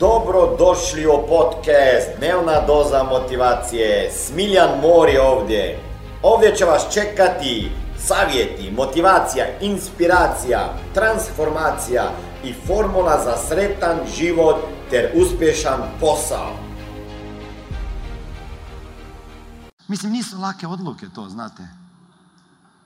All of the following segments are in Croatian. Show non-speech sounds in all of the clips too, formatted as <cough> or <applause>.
Dobro došli u podcast Dnevna doza motivacije. Smiljan Mor je ovdje. Ovdje će vas čekati savjeti, motivacija, inspiracija, transformacija i formula za sretan život ter uspješan posao. Mislim, nisu lake odluke to, znate.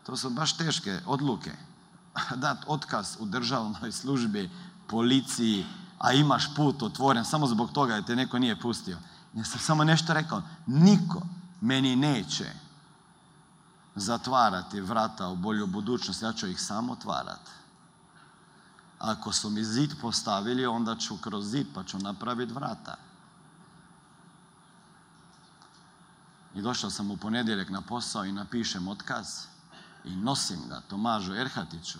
To su baš teške odluke. <laughs> Dat otkaz u državnoj službi, policiji, a imaš put otvoren samo zbog toga da te neko nije pustio. Ja sam samo nešto rekao, niko meni neće zatvarati vrata u bolju budućnost, ja ću ih samo otvarati. Ako su mi zid postavili, onda ću kroz zid pa ću napraviti vrata. I došao sam u ponedjeljak na posao i napišem otkaz i nosim ga Tomažu Erhatiću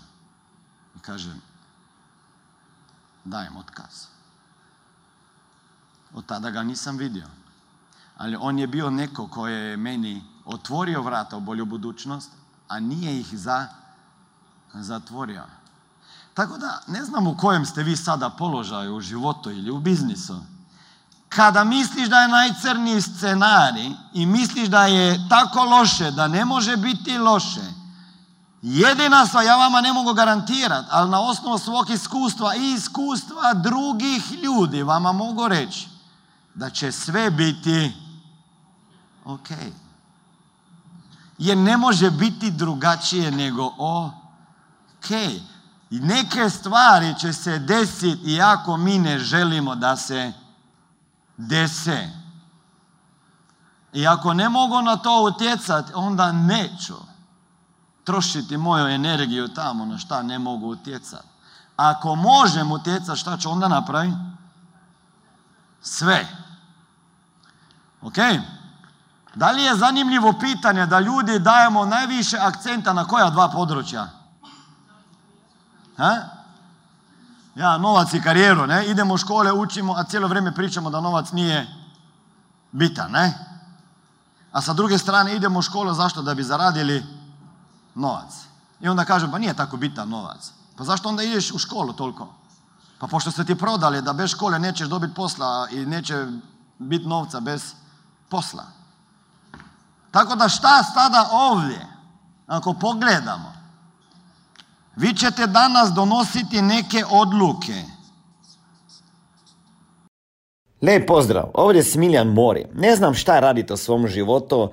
i kažem dajem otkaz. Od tada ga nisam vidio. Ali on je bio neko koji je meni otvorio vrata u bolju budućnost, a nije ih za, zatvorio. Tako da ne znam u kojem ste vi sada položaju u životu ili u biznisu. Kada misliš da je najcrniji scenarij i misliš da je tako loše, da ne može biti loše, jedina stvar, ja vama ne mogu garantirati, ali na osnovu svog iskustva i iskustva drugih ljudi vama mogu reći da će sve biti ok. Jer ne može biti drugačije nego ok. I neke stvari će se desiti iako mi ne želimo da se dese. I ako ne mogu na to utjecati, onda neću trošiti moju energiju tamo na šta ne mogu utjecati. Ako možem utjecati, šta ću onda napraviti? Sve. Ok? Da li je zanimljivo pitanje da ljudi dajemo najviše akcenta na koja dva područja? Ha? Ja, novac i karijeru, ne? Idemo u škole, učimo, a cijelo vrijeme pričamo da novac nije bitan, ne? A sa druge strane idemo u školu, zašto? Da bi zaradili novac. I onda kažem, pa nije tako bitan novac. Pa zašto onda ideš u školu toliko? Pa pošto ste ti prodali da bez škole nećeš dobiti posla i neće biti novca bez posla. Tako da šta sada ovdje, ako pogledamo, vi ćete danas donositi neke odluke. Lijep pozdrav, ovdje je Smiljan Mori. Ne znam šta radite u svom životu,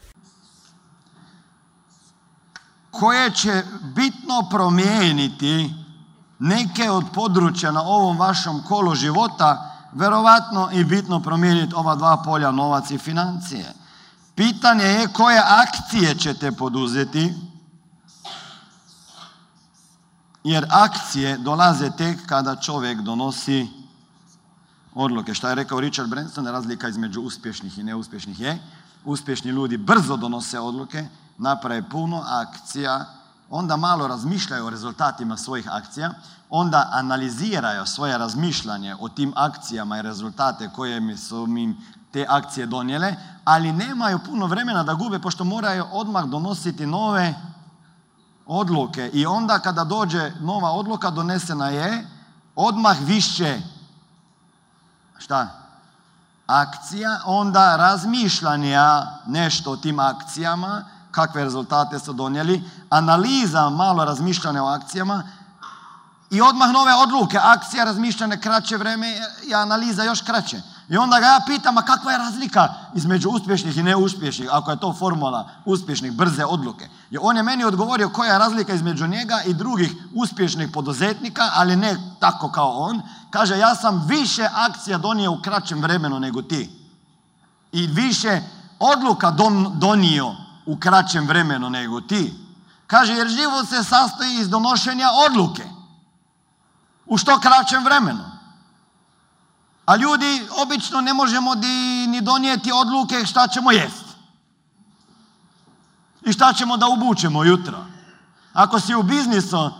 Koje će bitno promijeniti neke od područja na ovom vašem kolu života, vjerovatno i bitno promijeniti ova dva polja, novac i financije. Pitanje je koje akcije ćete poduzeti, jer akcije dolaze tek kada čovjek donosi odluke. Šta je rekao Richard Branson, razlika između uspješnih i neuspješnih je, uspješni ljudi brzo donose odluke, naprave puno akcija, onda malo razmišljaju o rezultatima svojih akcija, onda analiziraju svoje razmišljanje o tim akcijama i rezultate koje su im te akcije donijele, ali nemaju puno vremena da gube, pošto moraju odmah donositi nove odluke. I onda kada dođe nova odluka donesena je, odmah više šta? Akcija, onda razmišljanja nešto o tim akcijama, kakve rezultate su donijeli, analiza malo razmišljanja o akcijama i odmah nove odluke. Akcija, razmišljanje kraće vreme i analiza još kraće. I onda ga ja pitam, a kakva je razlika između uspješnih i neuspješnih, ako je to formula uspješnih, brze odluke. I on je meni odgovorio koja je razlika između njega i drugih uspješnih poduzetnika, ali ne tako kao on. Kaže, ja sam više akcija donio u kraćem vremenu nego ti. I više odluka donio u kraćem vremenu nego ti. Kaže, jer život se sastoji iz donošenja odluke. U što kraćem vremenu. A ljudi obično ne možemo ni donijeti odluke šta ćemo jest. I šta ćemo da ubučemo jutro. Ako si u biznisu,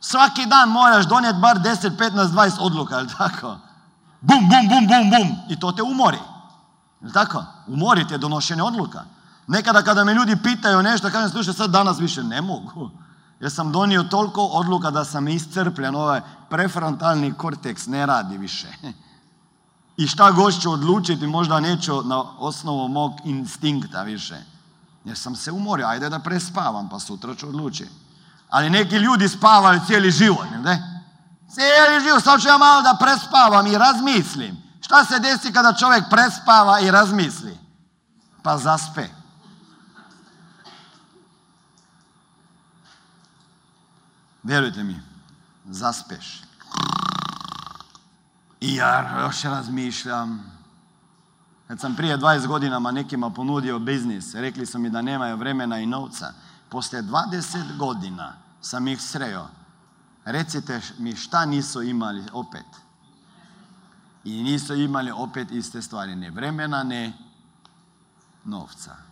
svaki dan moraš donijeti bar 10, 15, 20 odluka, je tako? Bum, bum, bum, bum, bum. I to te umori. Je tako? Umori te donošenje odluka. Nekada kada me ljudi pitaju nešto, kažem, slušaj, sad danas više ne mogu. Jer sam donio toliko odluka da sam iscrpljen, ovaj prefrontalni korteks ne radi više. I šta god ću odlučiti, možda neću na osnovu mog instinkta više. Jer sam se umorio, ajde da prespavam, pa sutra ću odlučiti. Ali neki ljudi spavaju cijeli život, ne? Cijeli život, sad ću ja malo da prespavam i razmislim. Šta se desi kada čovjek prespava i razmisli? Pa zaspe. Vjerujte mi, zaspeš. I ja još razmišljam. Kad sam prije 20 godinama nekima ponudio biznis, rekli su mi da nemaju vremena i novca. Poslije 20 godina sam ih sreo. Recite mi šta nisu imali opet. I nisu imali opet iste stvari. Ne vremena, ne novca.